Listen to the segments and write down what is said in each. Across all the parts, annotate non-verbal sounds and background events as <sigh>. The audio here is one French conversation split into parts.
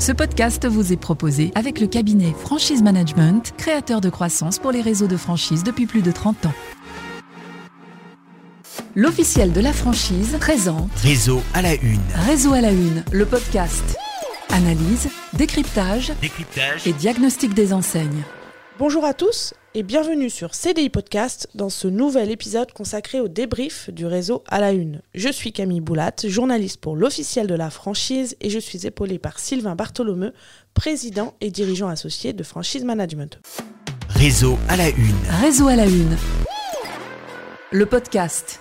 Ce podcast vous est proposé avec le cabinet Franchise Management, créateur de croissance pour les réseaux de franchise depuis plus de 30 ans. L'officiel de la franchise présente Réseau à la une. Réseau à la une, le podcast. Analyse, décryptage Décryptage. et diagnostic des enseignes. Bonjour à tous et bienvenue sur CDI Podcast dans ce nouvel épisode consacré au débrief du réseau à la une. Je suis Camille Boulat, journaliste pour l'officiel de la franchise et je suis épaulée par Sylvain Bartholomeu, président et dirigeant associé de Franchise Management. Réseau à la une. Réseau à la une. Le podcast.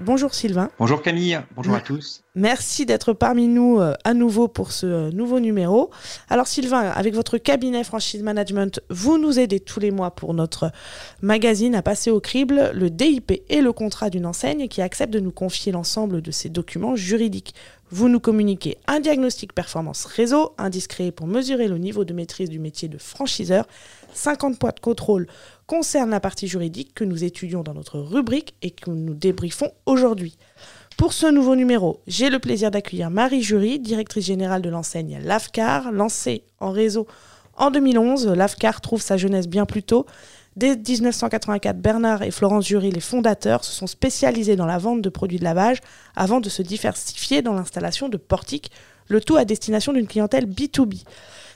Bonjour Sylvain, Bonjour Camille, bonjour à tous. merci d'être parmi nous euh, à nouveau pour ce euh, nouveau numéro. Alors Sylvain, avec votre cabinet Franchise Management, vous nous aidez tous les mois pour notre magazine à passer au crible le DIP et le contrat d'une enseigne qui accepte de nous confier l'ensemble de ses documents juridiques. Vous nous communiquez un diagnostic performance réseau, indiscret pour mesurer le niveau de maîtrise du métier de franchiseur. 50 points de contrôle concernent la partie juridique que nous étudions dans notre rubrique et que nous débriefons aujourd'hui. Pour ce nouveau numéro, j'ai le plaisir d'accueillir Marie Jury, directrice générale de l'enseigne Lavcar, lancée en réseau en 2011. Lavcar trouve sa jeunesse bien plus tôt. Dès 1984, Bernard et Florence Jury, les fondateurs, se sont spécialisés dans la vente de produits de lavage avant de se diversifier dans l'installation de portiques, le tout à destination d'une clientèle B2B.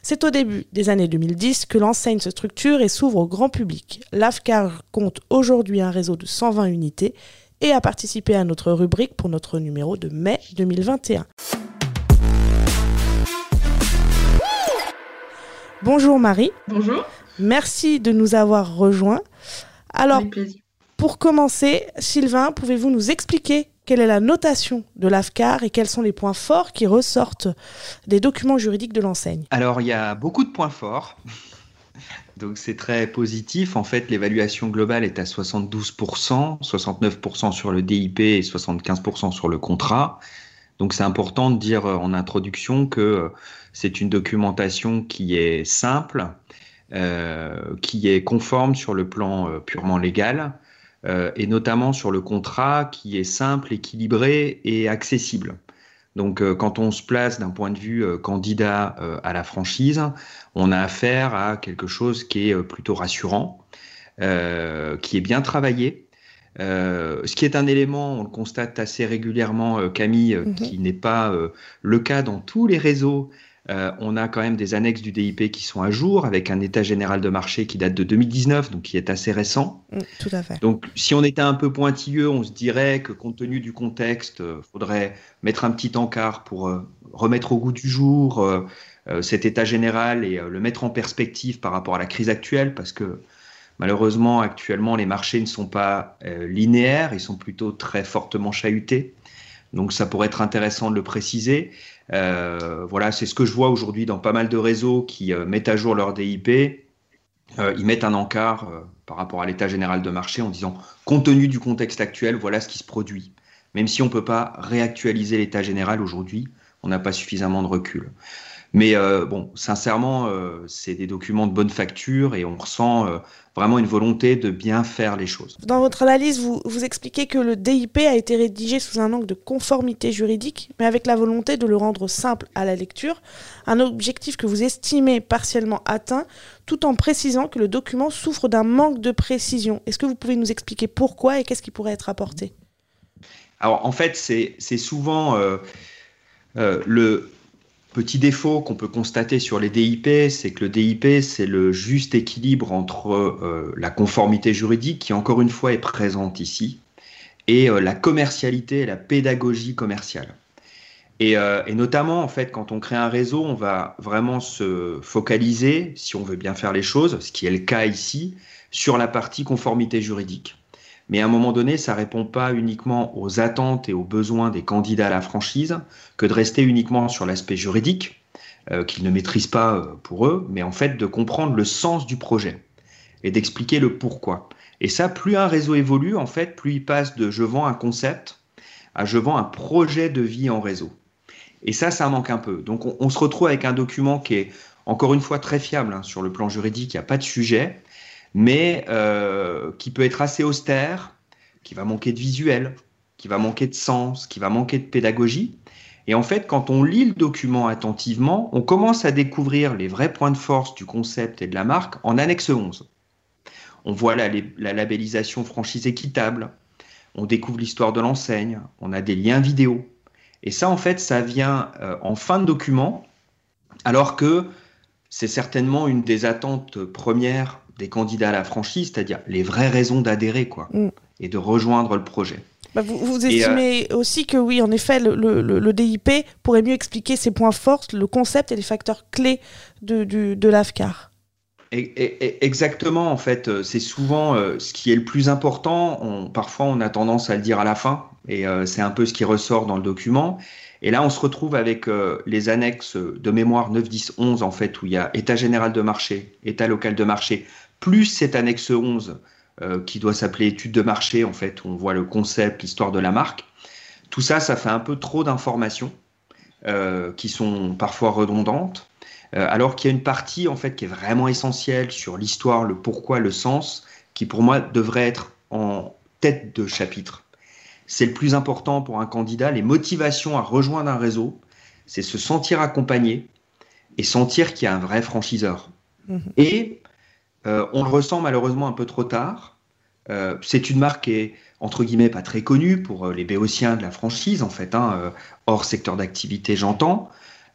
C'est au début des années 2010 que l'enseigne se structure et s'ouvre au grand public. L'AFCAR compte aujourd'hui un réseau de 120 unités et a participé à notre rubrique pour notre numéro de mai 2021. Bonjour Marie, Bonjour, merci de nous avoir rejoints. Alors, pour commencer, Sylvain, pouvez-vous nous expliquer quelle est la notation de l'AFCAR et quels sont les points forts qui ressortent des documents juridiques de l'enseigne Alors il y a beaucoup de points forts. <laughs> Donc c'est très positif. En fait, l'évaluation globale est à 72%, 69% sur le DIP et 75% sur le contrat. Donc c'est important de dire euh, en introduction que euh, c'est une documentation qui est simple, euh, qui est conforme sur le plan purement légal, euh, et notamment sur le contrat qui est simple, équilibré et accessible. Donc euh, quand on se place d'un point de vue euh, candidat à la franchise, on a affaire à quelque chose qui est plutôt rassurant, qui est bien travaillé. Ce qui est un élément, on le constate assez régulièrement, Camille, Mhm. qui n'est pas le cas dans tous les réseaux. Euh, on a quand même des annexes du DIP qui sont à jour, avec un état général de marché qui date de 2019, donc qui est assez récent. Mm, Tout à fait. Donc, si on était un peu pointilleux, on se dirait que compte tenu du contexte, il faudrait mettre un petit encart pour euh, remettre au goût du jour euh, euh, cet état général et euh, le mettre en perspective par rapport à la crise actuelle, parce que malheureusement, actuellement, les marchés ne sont pas euh, linéaires, ils sont plutôt très fortement chahutés. Donc, ça pourrait être intéressant de le préciser. Euh, voilà, c'est ce que je vois aujourd'hui dans pas mal de réseaux qui euh, mettent à jour leur DIP. Euh, ils mettent un encart par rapport à l'état général de marché en disant compte tenu du contexte actuel, voilà ce qui se produit. Même si on ne peut pas réactualiser l'état général aujourd'hui, on n'a pas suffisamment de recul. Mais euh, bon, sincèrement, euh, c'est des documents de bonne facture et on ressent euh, vraiment une volonté de bien faire les choses. Dans votre analyse, vous, vous expliquez que le DIP a été rédigé sous un angle de conformité juridique, mais avec la volonté de le rendre simple à la lecture, un objectif que vous estimez partiellement atteint, tout en précisant que le document souffre d'un manque de précision. Est-ce que vous pouvez nous expliquer pourquoi et qu'est-ce qui pourrait être apporté? Alors en fait, c'est souvent euh, le petit défaut qu'on peut constater sur les DIP, c'est que le DIP, c'est le juste équilibre entre euh, la conformité juridique, qui encore une fois est présente ici, et euh, la commercialité et la pédagogie commerciale. Et, euh, et notamment, en fait, quand on crée un réseau, on va vraiment se focaliser, si on veut bien faire les choses, ce qui est le cas ici, sur la partie conformité juridique. Mais à un moment donné, ça répond pas uniquement aux attentes et aux besoins des candidats à la franchise que de rester uniquement sur l'aspect juridique, euh, qu'ils ne maîtrisent pas euh, pour eux, mais en fait de comprendre le sens du projet et d'expliquer le pourquoi. Et ça, plus un réseau évolue, en fait, plus il passe de je vends un concept à je vends un projet de vie en réseau. Et ça, ça manque un peu. Donc on, se retrouve avec un document qui est encore une fois très fiable hein, sur le plan juridique, il n'y a pas de sujet, mais euh, qui peut être assez austère, qui va manquer de visuel, qui va manquer de sens, qui va manquer de pédagogie. Et en fait, quand on lit le document attentivement, on commence à découvrir les vrais points de force du concept et de la marque en annexe 11. On voit la, labellisation franchise équitable, on découvre l'histoire de l'enseigne, on a des liens vidéo. Et ça, en fait, ça vient euh, en fin de document, alors que c'est certainement une des attentes premières des candidats à la franchise, c'est-à-dire les vraies raisons d'adhérer, quoi, mm. et de rejoindre le projet. Bah, vous, vous, estimez euh, aussi que oui, en effet, le, DIP pourrait mieux expliquer ses points forts, le concept et les facteurs clés de, de l'AFCAR. Exactement, en fait, euh, c'est souvent euh, ce qui est le plus important. parfois, on a tendance à le dire à la fin, et euh, c'est un peu ce qui ressort dans le document. Et là, on se retrouve avec les annexes de mémoire 9, 10, 11, en fait, où il y a état général de marché, état local de marché, plus cette annexe 11 qui doit s'appeler étude de marché, en fait, où on voit le concept, l'histoire de la marque. Tout ça, ça fait un peu trop d'informations qui sont parfois redondantes. Euh, alors qu'il y a une partie en fait qui est vraiment essentielle sur l'histoire, le pourquoi, le sens, qui pour moi devrait être en tête de chapitre. C'est le plus important pour un candidat, les motivations à rejoindre un réseau, c'est se sentir accompagné et sentir qu'il y a un vrai franchiseur. Mhm. Et euh, on le ressent malheureusement un peu trop tard. Euh, c'est une marque qui est entre guillemets pas très connue pour les béotiens de la franchise en fait, hein, hors secteur d'activité j'entends.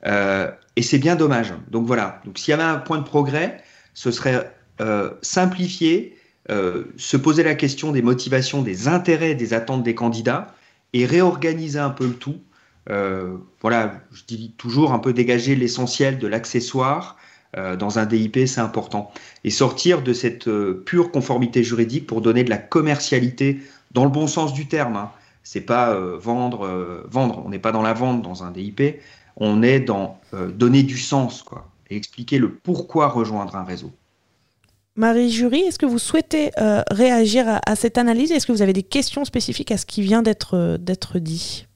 Euh, et c'est bien dommage. Donc voilà. Donc s'il y avait un point de progrès, ce serait euh, simplifier, euh, se poser la question des motivations, des intérêts, des attentes des candidats et réorganiser un peu le tout. voilà, je dis toujours un peu dégager l'essentiel de l'accessoire dans un DIP, c'est important. Et sortir de cette pure conformité juridique pour donner de la commercialité dans le bon sens du terme. Hein. C'est pas vendre, vendre. On n'est pas dans la vente dans un DIP on est dans euh, donner du sens, quoi, et expliquer le pourquoi rejoindre un réseau. Marie Jury, est-ce que vous souhaitez euh, réagir à, cette analyse? Est-ce que vous avez des questions spécifiques à ce qui vient d'être euh, dit?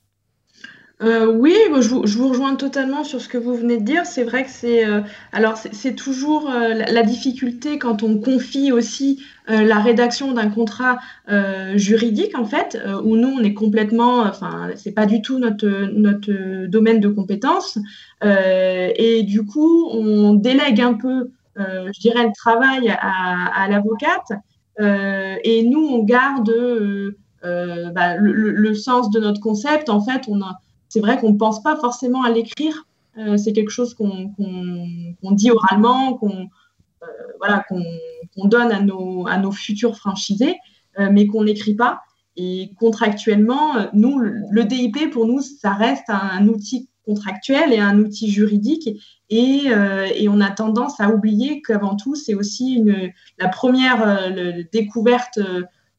Euh, oui, je vous, je vous, rejoins totalement sur ce que vous venez de dire. C'est vrai que c'est euh, alors c'est toujours euh, la, difficulté quand on confie aussi la rédaction d'un contrat juridique en fait, où nous on est complètement, enfin c'est pas du tout notre notre domaine de compétence, et du coup on délègue un peu, je dirais, le travail à, l'avocate, et nous on garde bah, le, sens de notre concept. En fait, on a c'est vrai qu'on ne pense pas forcément à l'écrire. Euh, c'est quelque chose qu'on dit oralement, qu'on euh, voilà, qu'on donne à nos, futurs franchisés, euh, mais qu'on n'écrit pas. Et contractuellement, nous, le DIP, pour nous, ça reste un, outil contractuel et un outil juridique. Et, on a tendance à oublier qu'avant tout, c'est aussi la première découverte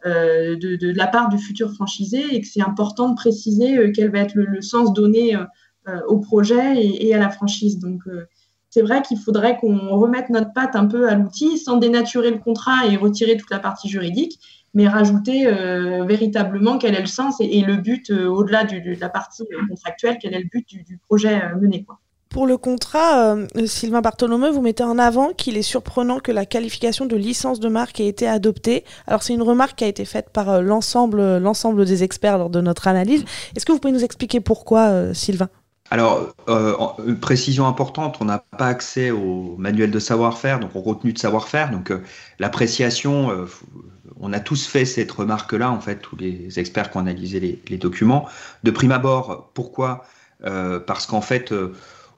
euh, de, la part du futur franchisé et que c'est important de préciser euh, quel va être le, sens donné euh, au projet et, à la franchise. Donc, c'est vrai qu'il faudrait qu'on remette notre patte un peu à l'outil sans dénaturer le contrat et retirer toute la partie juridique, mais rajouter véritablement quel est le sens et, le but, au-delà de la partie contractuelle, quel est le but du, projet mené. Pour le contrat, euh, Sylvain Bartholomeu, vous mettez en avant qu'il est surprenant que la qualification de licence de marque ait été adoptée. Alors c'est une remarque qui a été faite par euh, l'ensemble, l'ensemble des experts lors de notre analyse. Est-ce que vous pouvez nous expliquer pourquoi, euh, Sylvain? Alors, une précision importante, on n'a pas accès au manuel de savoir-faire, donc au contenu de savoir-faire. Donc, l'appréciation, on a tous fait cette remarque-là, en fait, tous les experts qui ont analysé les documents. De prime abord, pourquoi? Parce qu'en fait,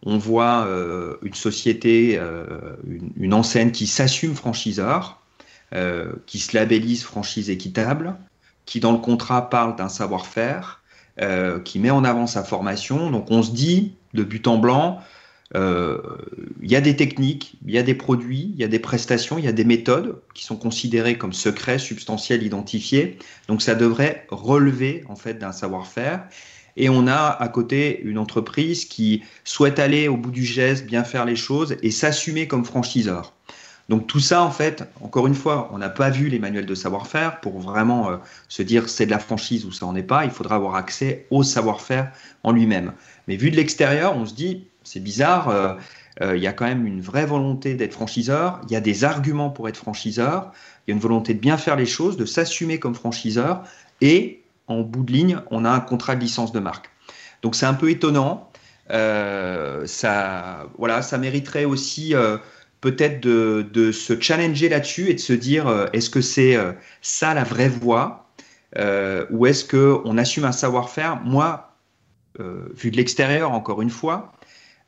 on voit euh, une société, euh, une, enseigne qui s'assume franchiseur, euh, qui se labellise franchise équitable, qui dans le contrat parle d'un savoir-faire, qui met en avant sa formation. Donc on se dit, de but en blanc, il y a des techniques, il y a des produits, il y a des prestations, il y a des méthodes qui sont considérées comme secrets, substantiels, identifiés. Donc ça devrait relever en fait d'un savoir-faire. Et on a à côté une entreprise qui souhaite aller au bout du geste, bien faire les choses et s'assumer comme franchiseur. Donc tout ça, en fait, encore une fois, on n'a pas vu les manuels de savoir-faire pour vraiment euh, se dire c'est de la franchise ou ça n'en est pas. Il faudra avoir accès au savoir-faire en lui-même. Mais vu de l'extérieur, on se dit c'est bizarre. Euh, euh, il y a quand même une vraie volonté d'être franchiseur. Il y a des arguments pour être franchiseur. Il y a une volonté de bien faire les choses, de s'assumer comme franchiseur et bout de ligne, on a un contrat de licence de marque. Donc c'est un peu étonnant. ça, voilà, ça mériterait aussi peut-être de, de, se challenger là-dessus et de se dire est-ce que c'est ça la vraie voie ou est-ce qu'on assume un savoir-faire? Moi, vu de l'extérieur, encore une fois,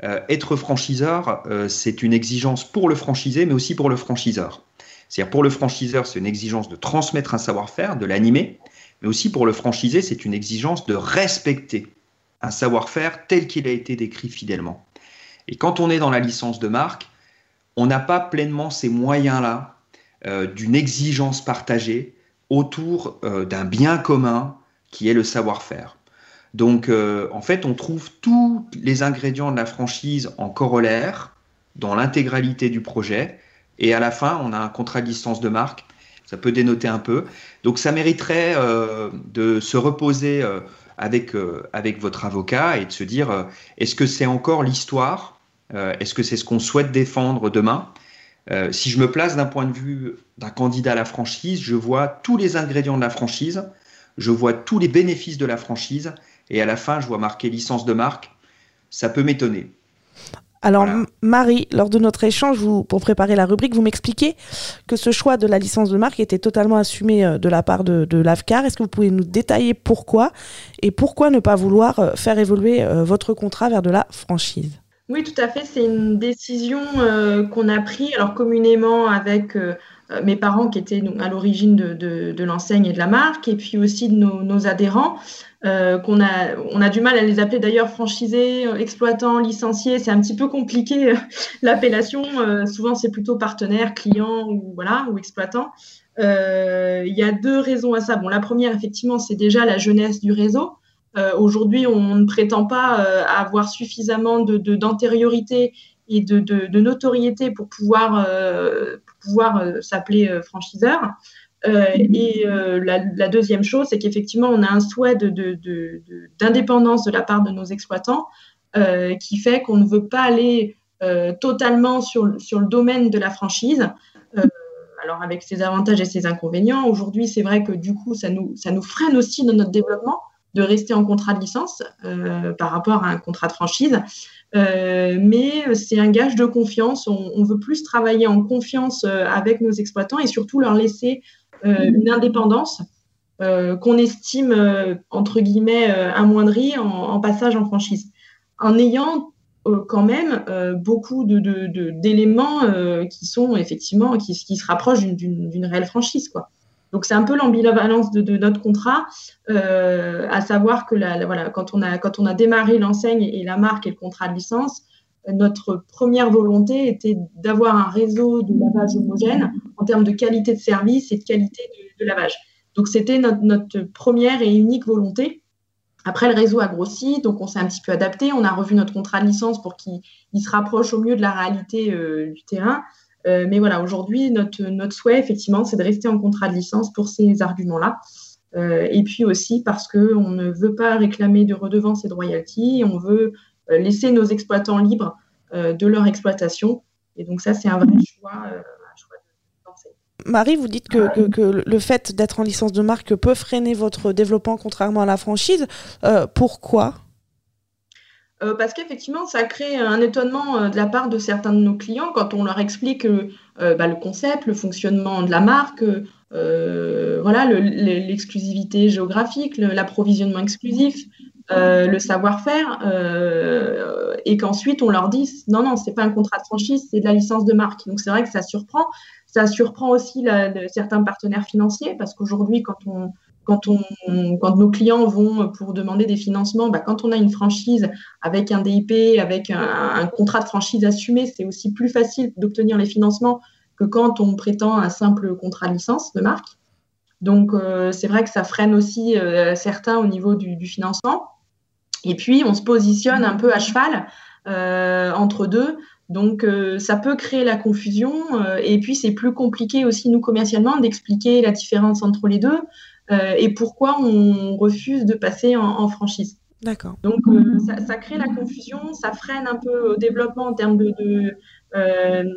être franchiseur, c'est une exigence pour le franchisé, mais aussi pour le franchiseur. C'est-à-dire pour le franchiseur, c'est une exigence de transmettre un savoir-faire, de l'animer, mais aussi pour le franchisé, c'est une exigence de respecter un savoir-faire tel qu'il a été décrit fidèlement. Et quand on est dans la licence de marque, on n'a pas pleinement ces moyens-là euh, d'une exigence partagée autour euh, d'un bien commun qui est le savoir-faire. Donc, euh, en fait, on trouve tous les ingrédients de la franchise en corollaire dans l'intégralité du projet, et à la fin, on a un contrat de licence de marque. Ça peut dénoter un peu. Donc ça mériterait euh, de se reposer euh, avec, euh, avec votre avocat et de se dire, est-ce que c'est encore l'histoire Est-ce que c'est ce qu'on souhaite défendre demain Si je me place d'un point de vue d'un candidat à la franchise, je vois tous les ingrédients de la franchise, je vois tous les bénéfices de la franchise, et à la fin, je vois marqué licence de marque. Ça peut m'étonner. Alors, Marie, lors de notre échange, vous, pour préparer la rubrique, vous m'expliquez que ce choix de la licence de marque était totalement assumé euh, de la part de, l'AFCAR. Est-ce que vous pouvez nous détailler pourquoi et pourquoi ne pas vouloir euh, faire évoluer euh, votre contrat vers de la franchise? Oui, tout à fait. C'est une décision qu'on a prise, alors communément avec mes parents qui étaient à l'origine de, l'enseigne et de la marque, et puis aussi de nos adhérents. Euh, qu'on a, on a du mal à les appeler d'ailleurs franchisés, euh, exploitants, licenciés. C'est un petit peu compliqué euh, <laughs> l'appellation. souvent, c'est plutôt partenaire, client ou voilà ou exploitant. Il y a deux raisons à ça. Bon, la première, effectivement, c'est déjà la jeunesse du réseau. Aujourd'hui, on ne prétend pas avoir suffisamment de, d'antériorité et de, de, notoriété pour pouvoir, pour pouvoir s'appeler franchiseur. Euh, et euh, la, deuxième chose, c'est qu'effectivement, on a un souhait d'indépendance de, la part de nos exploitants euh, qui fait qu'on ne veut pas aller totalement sur, le domaine de la franchise. alors, avec ses avantages et ses inconvénients, aujourd'hui, c'est vrai que du coup, ça nous, freine aussi dans notre développement de rester en contrat de licence par rapport à un contrat de franchise. mais c'est un gage de confiance. On, veut plus travailler en confiance avec nos exploitants et surtout leur laisser une indépendance euh, qu'on estime, euh, entre guillemets, amoindrie en, passage en franchise. En ayant quand même beaucoup d'éléments qui sont effectivement, qui, se rapprochent d'une réelle franchise. Quoi. Donc c'est un peu l'ambivalence de, notre contrat, à savoir que voilà, quand, on a, quand on a démarré l'enseigne et la marque et le contrat de licence, notre première volonté était d'avoir un réseau de lavage homogène en termes de qualité de service et de qualité de, lavage. Donc c'était notre, première et unique volonté. Après, le réseau a grossi, donc on s'est un petit peu adapté. On a revu notre contrat de licence pour qu'il se rapproche au mieux de la réalité euh, du terrain. Euh, mais voilà, aujourd'hui, notre, notre souhait, effectivement, c'est de rester en contrat de licence pour ces arguments-là. Euh, et puis aussi parce qu'on ne veut pas réclamer de redevances et de royalties, on veut laisser nos exploitants libres de leur exploitation. Et donc ça, c'est un vrai choix Marie, vous dites que, le fait d'être en licence de marque peut freiner votre développement contrairement à la franchise. Euh, pourquoi? Euh, parce qu'effectivement, ça crée un étonnement euh, de la part de certains de nos clients quand on leur explique bah, le concept, le fonctionnement de la marque, voilà, l'exclusivité géographique, l'approvisionnement exclusif, le savoir-faire, et qu'ensuite on leur dit non, non, c'est pas un contrat de franchise, c'est de la licence de marque. Donc c'est vrai que ça surprend. Ça surprend aussi certains partenaires financiers parce qu'aujourd'hui, quand, on, quand, on, quand nos clients vont pour demander des financements, bah, quand on a une franchise avec un DIP, avec un, contrat de franchise assumé, c'est aussi plus facile d'obtenir les financements que quand on prétend un simple contrat de licence de marque. Donc, euh, c'est vrai que ça freine aussi euh, certains au niveau du, financement. Et puis, on se positionne un peu à cheval euh, entre deux donc, euh, ça peut créer la confusion. Euh, et puis, c'est plus compliqué aussi, nous, commercialement, d'expliquer la différence entre les deux et pourquoi on refuse de passer en, franchise. D'accord. Donc, ça, crée la confusion, ça freine un peu au développement en termes de,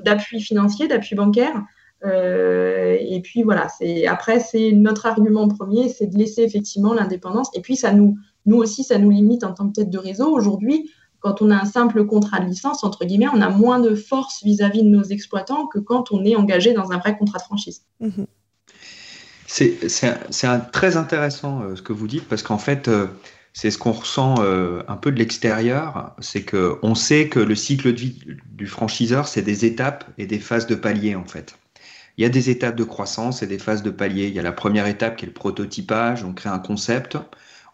d'appui financier, d'appui bancaire. et puis, voilà, après, c'est notre argument premier, c'est de laisser effectivement l'indépendance. Et puis, ça nous, nous aussi, ça nous limite en tant que tête de réseau. Aujourd'hui, quand on a un simple contrat de licence, entre guillemets, on a moins de force vis-à-vis de nos exploitants que quand on est engagé dans un vrai contrat de franchise. Mhm. C'est très intéressant euh, ce que vous dites parce qu'en fait, euh, c'est ce qu'on ressent euh, un peu de l'extérieur, c'est que on sait que le cycle de vie du franchiseur, c'est des étapes et des phases de palier en fait. Il y a des étapes de croissance et des phases de palier. Il y a la première étape qui est le prototypage, on crée un concept,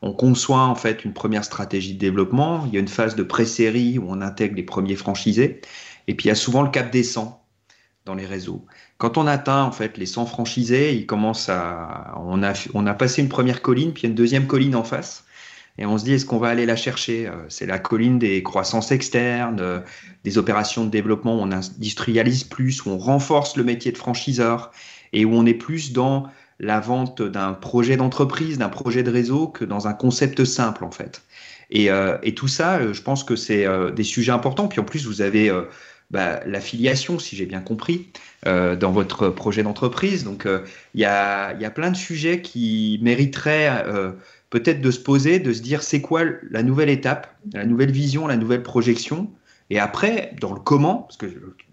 on conçoit en fait une première stratégie de développement, il y a une phase de pré-série où on intègre les premiers franchisés, et puis il y a souvent le cap des 100 dans les réseaux. Quand on atteint en fait les 100 franchisés, il commence à, on a, on a passé une première colline, puis une deuxième colline en face. Et on se dit est-ce qu'on va aller la chercher? Euh, C'est la colline des croissances externes, euh, des opérations de développement où on industrialise plus, où on renforce le métier de franchiseur et où on est plus dans la vente d'un projet d'entreprise, d'un projet de réseau que dans un concept simple en fait. Et, euh, tout ça, je pense que c'est des sujets importants. Puis en plus, vous avez bah, l'affiliation, si j'ai bien compris, dans votre projet d'entreprise. Donc il y y, a, plein de sujets qui mériteraient peut-être de se poser, de se dire c'est quoi la nouvelle étape, la nouvelle vision, la nouvelle projection? Et après, dans le comment, parce que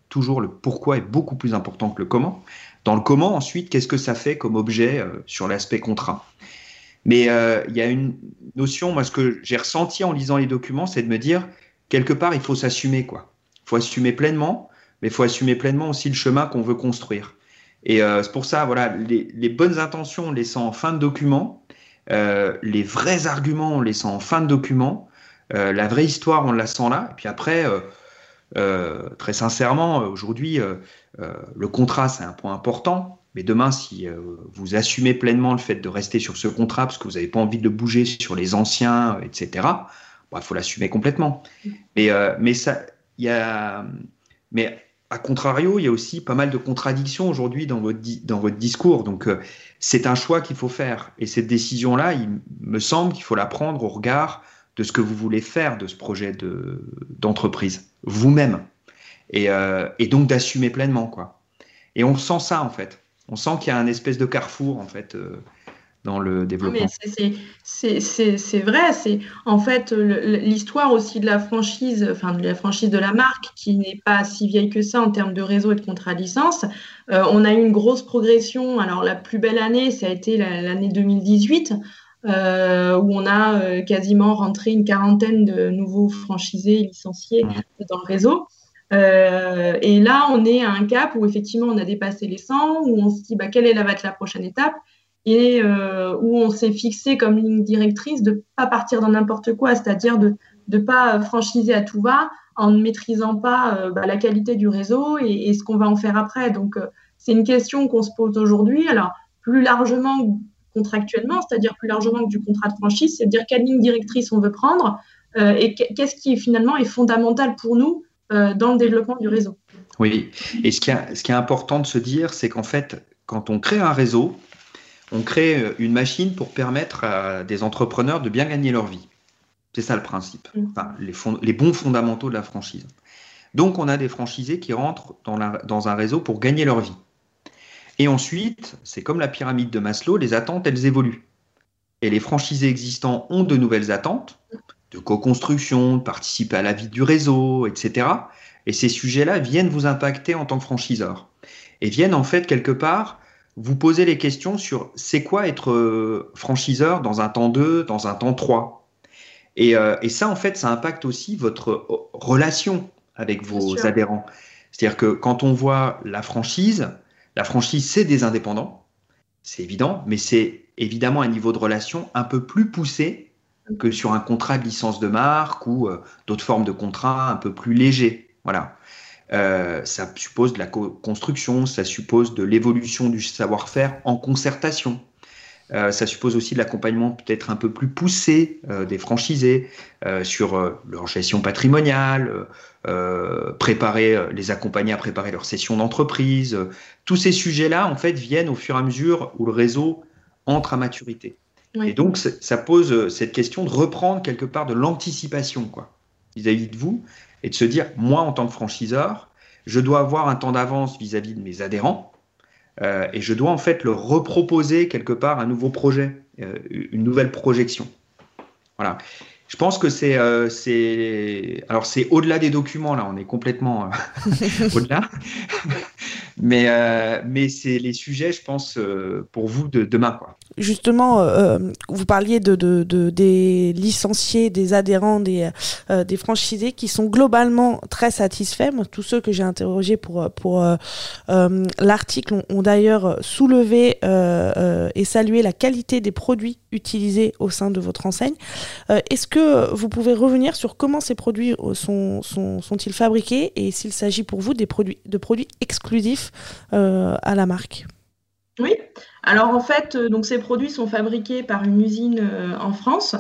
toujours le pourquoi est beaucoup plus important que le comment, dans le comment, ensuite, qu'est-ce que ça fait comme objet euh, sur l'aspect contrat? Mais euh, il y a une notion, moi, ce que j'ai ressenti en lisant les documents, c'est de me dire, quelque part, il faut s'assumer, quoi. Il faut assumer pleinement, mais il faut assumer pleinement aussi le chemin qu'on veut construire. Et euh, c'est pour ça, voilà, les, bonnes intentions, on les sent en fin de document, les vrais arguments, on les sent en fin de document. La vraie histoire, on la sent là. Et puis après, très sincèrement, aujourd'hui, le contrat, c'est un point important. Mais demain, si vous assumez pleinement le fait de rester sur ce contrat parce que vous n'avez pas envie de bouger sur les anciens, etc., il bah, faut l'assumer complètement. Mais, mais ça, y a, mais a contrario, il y a aussi pas mal de contradictions aujourd'hui dans votre, dans votre discours. Donc, euh, c'est un choix qu'il faut faire. Et cette décision-là, il me semble qu'il faut la prendre au regard de ce que vous voulez faire de ce projet d'entreprise, vous-même. Et, euh, et, donc d'assumer pleinement, quoi. Et on sent ça, en fait. On sent qu'il y a un espèce de carrefour, en fait, euh, dans le développement. C'est vrai, c'est en fait l'histoire aussi de la franchise, enfin de la franchise de la marque, qui n'est pas si vieille que ça en termes de réseau et de contrat de licence. Euh, on a eu une grosse progression. Alors la plus belle année, ça a été l'année 2018. Euh, où on a euh, quasiment rentré une quarantaine de nouveaux franchisés licenciés dans le réseau. et là, on est à un cap où effectivement on a dépassé les 100, où on se dit bah, quelle est la, va être la prochaine étape? Et euh, où on s'est fixé comme ligne directrice de ne pas partir dans n'importe quoi, c'est-à-dire de ne pas franchiser à tout va en ne maîtrisant pas euh, bah, la qualité du réseau et, ce qu'on va en faire après. Donc, euh, c'est une question qu'on se pose aujourd'hui. Alors, plus largement contractuellement, c'est-à-dire plus largement que du contrat de franchise, c'est de dire quelle ligne directrice on veut prendre et qu'est-ce qui finalement est fondamental pour nous dans le développement du réseau. Oui, et ce qui, ce qui est important de se dire, c'est qu'en fait, quand on crée un réseau, on crée euh, une machine pour permettre à des entrepreneurs de bien gagner leur vie. C'est ça le principe, mm. les, bons fondamentaux de la franchise. Donc on a des franchisés qui rentrent dans, un réseau pour gagner leur vie. Et ensuite, c'est comme la pyramide de Maslow, les attentes, elles évoluent. Et les franchisés existants ont de nouvelles attentes, de co-construction, de participer à la vie du réseau, etc. Et ces sujets-là viennent vous impacter en tant que franchiseur. Et viennent en fait quelque part vous posez les questions sur c'est quoi être euh, franchiseur dans un temps 2, dans un temps 3. Euh, et, ça, en fait, ça impacte aussi votre euh, relation avec vos adhérents. C'est-à-dire que quand on voit la franchise, la franchise, c'est des indépendants, c'est évident, mais c'est évidemment un niveau de relation un peu plus poussé que sur un contrat de licence de marque ou d'autres formes de contrats un peu plus légers. Voilà. Euh, ça suppose de la construction, ça suppose de l'évolution du savoir-faire en concertation. Euh, ça suppose aussi de l'accompagnement peut-être un peu plus poussé euh, des franchisés sur leur gestion patrimoniale, préparer, les accompagner à préparer leur session d'entreprise. tous ces sujets-là, en fait, viennent au fur et à mesure où le réseau entre à maturité. Et donc, ça pose cette question de reprendre quelque part de l'anticipation, quoi, vis-à-vis de vous, et de se dire, moi, en tant que franchiseur, je dois avoir un temps d'avance vis-à-vis de mes adhérents, euh, et je dois en fait leur reproposer quelque part un nouveau projet, euh, une nouvelle projection. Voilà. Je pense que c'est euh, c'est alors c'est au-delà des documents là, on est complètement euh, <laughs> au-delà. mais euh, mais c'est les sujets, je pense, pour vous de demain quoi. Justement, vous parliez de, de, de, des licenciés, des adhérents, des des franchisés qui sont globalement très satisfaits. Moi, tous ceux que j'ai interrogés pour pour l'article ont, ont d'ailleurs soulevé et salué la qualité des produits utilisés au sein de votre enseigne. Est-ce que vous pouvez revenir sur comment ces produits euh, sont, sont, ils fabriqués et s'il s'agit pour vous des produits, de produits exclusifs euh, à la marque Oui, alors en fait, euh, donc ces produits sont fabriqués par une usine en France.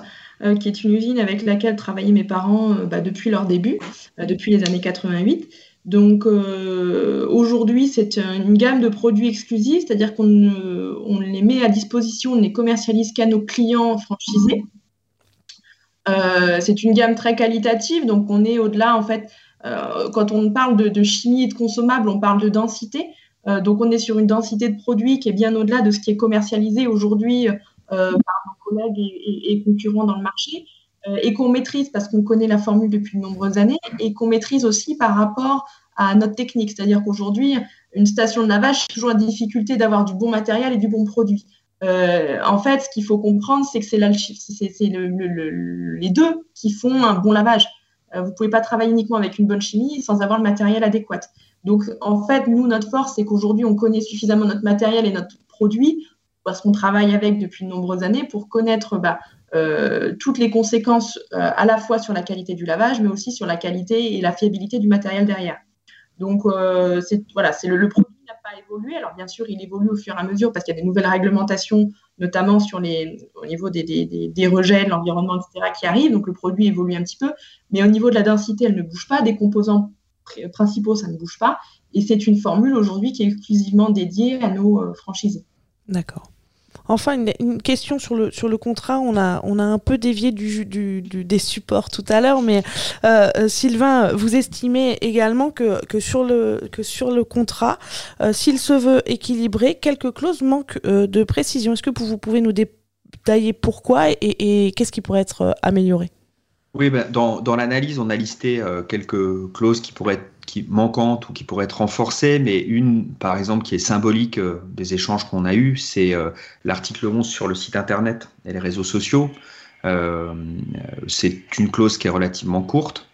qui est une usine avec laquelle travaillaient mes parents bah, depuis leur début, depuis les années 88. Donc aujourd'hui, c'est une gamme de produits exclusifs, c'est-à-dire qu'on on les met à disposition, on ne les commercialise qu'à nos clients franchisés. Euh, c'est une gamme très qualitative, donc on est au-delà, en fait, euh, quand on parle de, chimie et de consommables, on parle de densité. Euh, donc on est sur une densité de produits qui est bien au-delà de ce qui est commercialisé aujourd'hui par nos collègues et, concurrents dans le marché, et qu'on maîtrise parce qu'on connaît la formule depuis de nombreuses années, et qu'on maîtrise aussi par rapport à notre technique. C'est-à-dire qu'aujourd'hui, une station de lavage, c'est toujours la difficulté d'avoir du bon matériel et du bon produit. Euh, en fait, ce qu'il faut comprendre, c'est que c'est les deux qui font un bon lavage. Euh, vous pouvez pas travailler uniquement avec une bonne chimie sans avoir le matériel adéquat. Donc, en fait, nous, notre force, c'est qu'aujourd'hui, on connaît suffisamment notre matériel et notre produit parce qu'on travaille avec depuis de nombreuses années pour connaître bah, euh, toutes les conséquences à la fois sur la qualité du lavage, mais aussi sur la qualité et la fiabilité du matériel derrière. Donc, voilà, c'est le, le pas évolué. Alors bien sûr, il évolue au fur et à mesure parce qu'il y a des nouvelles réglementations, notamment sur les, au niveau des, des, rejets, de l'environnement, etc., qui arrivent. Donc le produit évolue un petit peu. Mais au niveau de la densité, elle ne bouge pas. Des composants principaux, ça ne bouge pas. Et c'est une formule aujourd'hui qui est exclusivement dédiée à nos euh, franchisés. D'accord. Enfin, une, question sur le, sur le contrat. On a, on a un peu dévié du, du, des supports tout à l'heure, mais euh, euh, Sylvain, vous estimez également que, que, sur, le, que sur le contrat, euh, s'il se veut équilibré, quelques clauses manquent de précision. Est-ce que vous pouvez nous détailler pourquoi et, et qu'est-ce qui pourrait être amélioré? Oui, ben, dans, dans l'analyse, on a listé quelques clauses qui pourraient être qui manquante ou qui pourrait être renforcée, mais une, par exemple, qui est symbolique euh, des échanges qu'on a eus, c'est euh, l'article 11 sur le site internet et les réseaux sociaux. Euh, c'est une clause qui est relativement courte.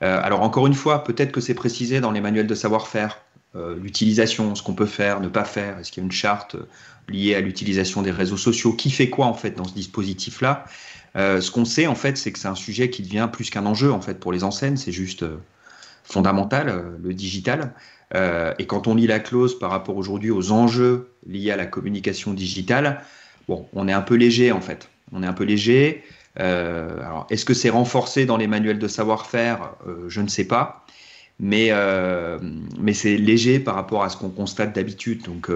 alors encore une fois, peut-être que c'est précisé dans les manuels de savoir-faire, l'utilisation, ce qu'on peut faire, ne pas faire, est-ce qu'il y a une charte liée à l'utilisation des réseaux sociaux, qui fait quoi en fait dans ce dispositif-là? Ce qu'on sait en fait, c'est que c'est un sujet qui devient plus qu'un enjeu en fait pour les enseignes, c'est juste fondamentale, euh, le digital. Euh, et quand on lit la clause par rapport aujourd'hui aux enjeux liés à la communication digitale, bon, on est un peu léger en fait. On est un peu léger. Euh, alors, est-ce que c'est renforcé dans les manuels de savoir-faire? Je ne sais pas. Mais, mais c'est léger par rapport à ce qu'on constate d'habitude. Donc,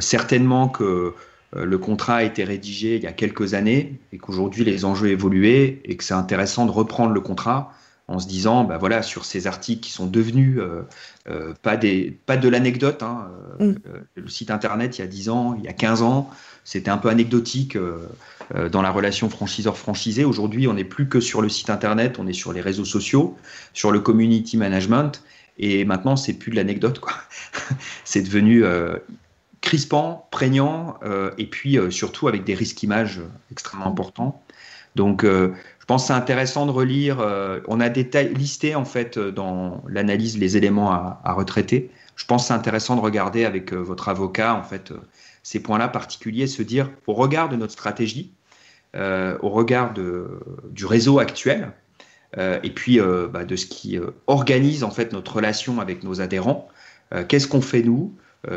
certainement que le contrat a été rédigé il y a quelques années et qu'aujourd'hui les enjeux évolué et que c'est intéressant de reprendre le contrat en se disant, bah voilà, sur ces articles qui sont devenus euh, euh, pas, des, pas de l'anecdote. Hein, euh, mm. le site internet, il y a 10 ans, il y a 15 ans, c'était un peu anecdotique dans la relation franchiseur-franchisé. Aujourd'hui, on n'est plus que sur le site internet, on est sur les réseaux sociaux, sur le community management. Et maintenant, c'est plus de l'anecdote, quoi. <laughs> c'est devenu crispant, prégnant, et puis surtout avec des risques images extrêmement importants. Donc, je pense que c'est intéressant de relire. Euh, on a listé en fait euh, dans l'analyse les éléments à, retraiter. Je pense que c'est intéressant de regarder avec euh, votre avocat en fait ces points-là particuliers, se dire au regard de notre stratégie, au regard du réseau actuel, et puis bah, de ce qui organise en fait notre relation avec nos adhérents. Qu'est-ce qu'on fait nous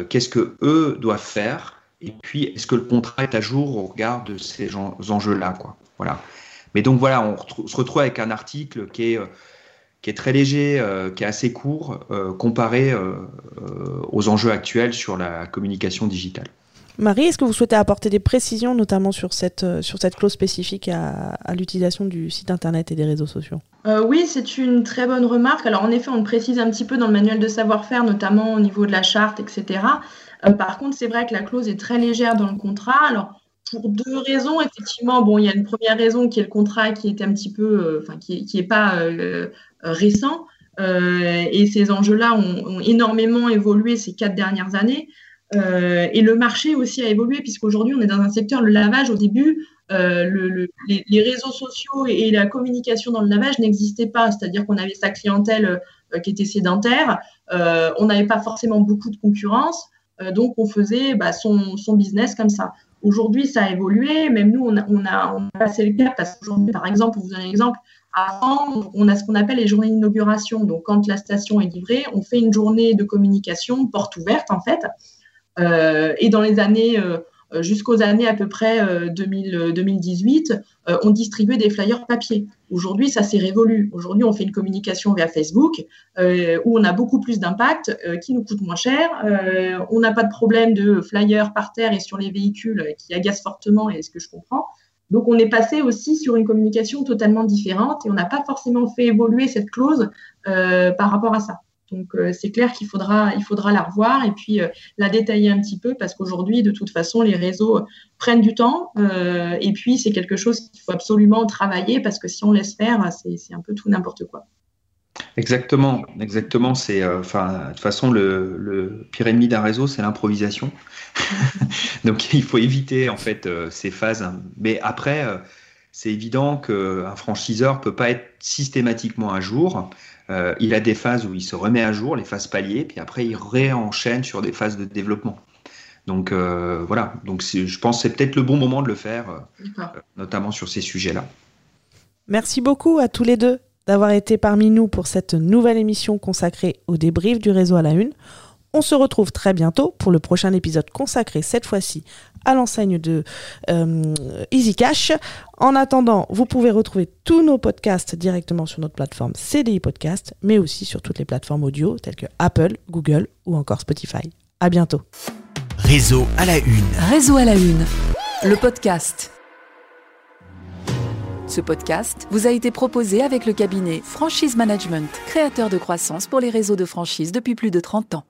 Qu'est-ce que eux doivent faire Et puis est-ce que le contrat est à jour au regard de ces enjeux-là quoi Voilà. Mais donc voilà, on se retrouve avec un article qui est, euh, qui très léger, euh, qui est assez court, euh, comparé aux enjeux actuels sur la communication digitale. Marie, est-ce que vous souhaitez apporter des précisions, notamment sur cette, sur cette clause spécifique à, l'utilisation du site internet et des réseaux sociaux? Oui, c'est une très bonne remarque. Alors en effet, on le précise un petit peu dans le manuel de savoir-faire, notamment au niveau de la charte, etc. par contre, c'est vrai que la clause est très légère dans le contrat. Alors pour deux raisons, effectivement. Bon, il y a une première raison qui est le contrat qui est un petit peu, enfin, qui n'est pas récent. et ces enjeux-là ont, énormément évolué ces quatre dernières années. Et le marché aussi a évolué, puisqu'aujourd'hui, on est dans un secteur, le lavage, au début, le, les, réseaux sociaux et, la communication dans le lavage n'existaient pas. C'est-à-dire qu'on avait sa clientèle qui était sédentaire, on n'avait pas forcément beaucoup de concurrence. Euh, donc, on faisait bah, son, business comme ça. Aujourd'hui, ça a évolué. Même nous, on a, passé le cap parce qu'aujourd'hui, par exemple, pour vous donner un exemple, avant, on a ce qu'on appelle les journées d'inauguration. Donc, quand la station est livrée, on fait une journée de communication porte ouverte, en fait. Euh, et dans les années euh, jusqu'aux années à peu près 2018, euh, euh, on distribuait des flyers papier. Aujourd'hui, ça s'est révolu. Aujourd'hui, on fait une communication via Facebook où on a beaucoup plus d'impact, qui nous coûte moins cher. on n'a pas de problème de flyers par terre et sur les véhicules qui agacent fortement, et ce que je comprends? Donc, on est passé aussi sur une communication totalement différente et on n'a pas forcément fait évoluer cette clause par rapport à ça. Donc euh, c'est clair qu'il faudra, il faudra la revoir et puis euh, la détailler un petit peu parce qu'aujourd'hui, de toute façon, les réseaux prennent du temps euh, et puis c'est quelque chose qu'il faut absolument travailler parce que si on laisse faire, c'est un peu tout n'importe quoi. Exactement, exactement. C'est, enfin, de toute façon, le, le pire ennemi d'un réseau, c'est l'improvisation. <laughs> Donc, il faut éviter en fait ces phases. Mais après, c'est évident qu'un franchiseur peut pas être systématiquement à jour. Euh, il a des phases où il se remet à jour, les phases paliers, puis après il réenchaîne sur des phases de développement. Donc euh, voilà, donc je pense que c'est peut-être le bon moment de le faire, euh, notamment sur ces sujets-là. Merci beaucoup à tous les deux d'avoir été parmi nous pour cette nouvelle émission consacrée au débrief du réseau à la une. On se retrouve très bientôt pour le prochain épisode consacré cette fois-ci à l'enseigne de euh, Easy Cash. En attendant, vous pouvez retrouver tous nos podcasts directement sur notre plateforme CDI Podcast, mais aussi sur toutes les plateformes audio telles que Apple, Google ou encore Spotify. À bientôt. Réseau à la une. Réseau à la une. Le podcast. Ce podcast vous a été proposé avec le cabinet Franchise Management, créateur de croissance pour les réseaux de franchise depuis plus de 30 ans.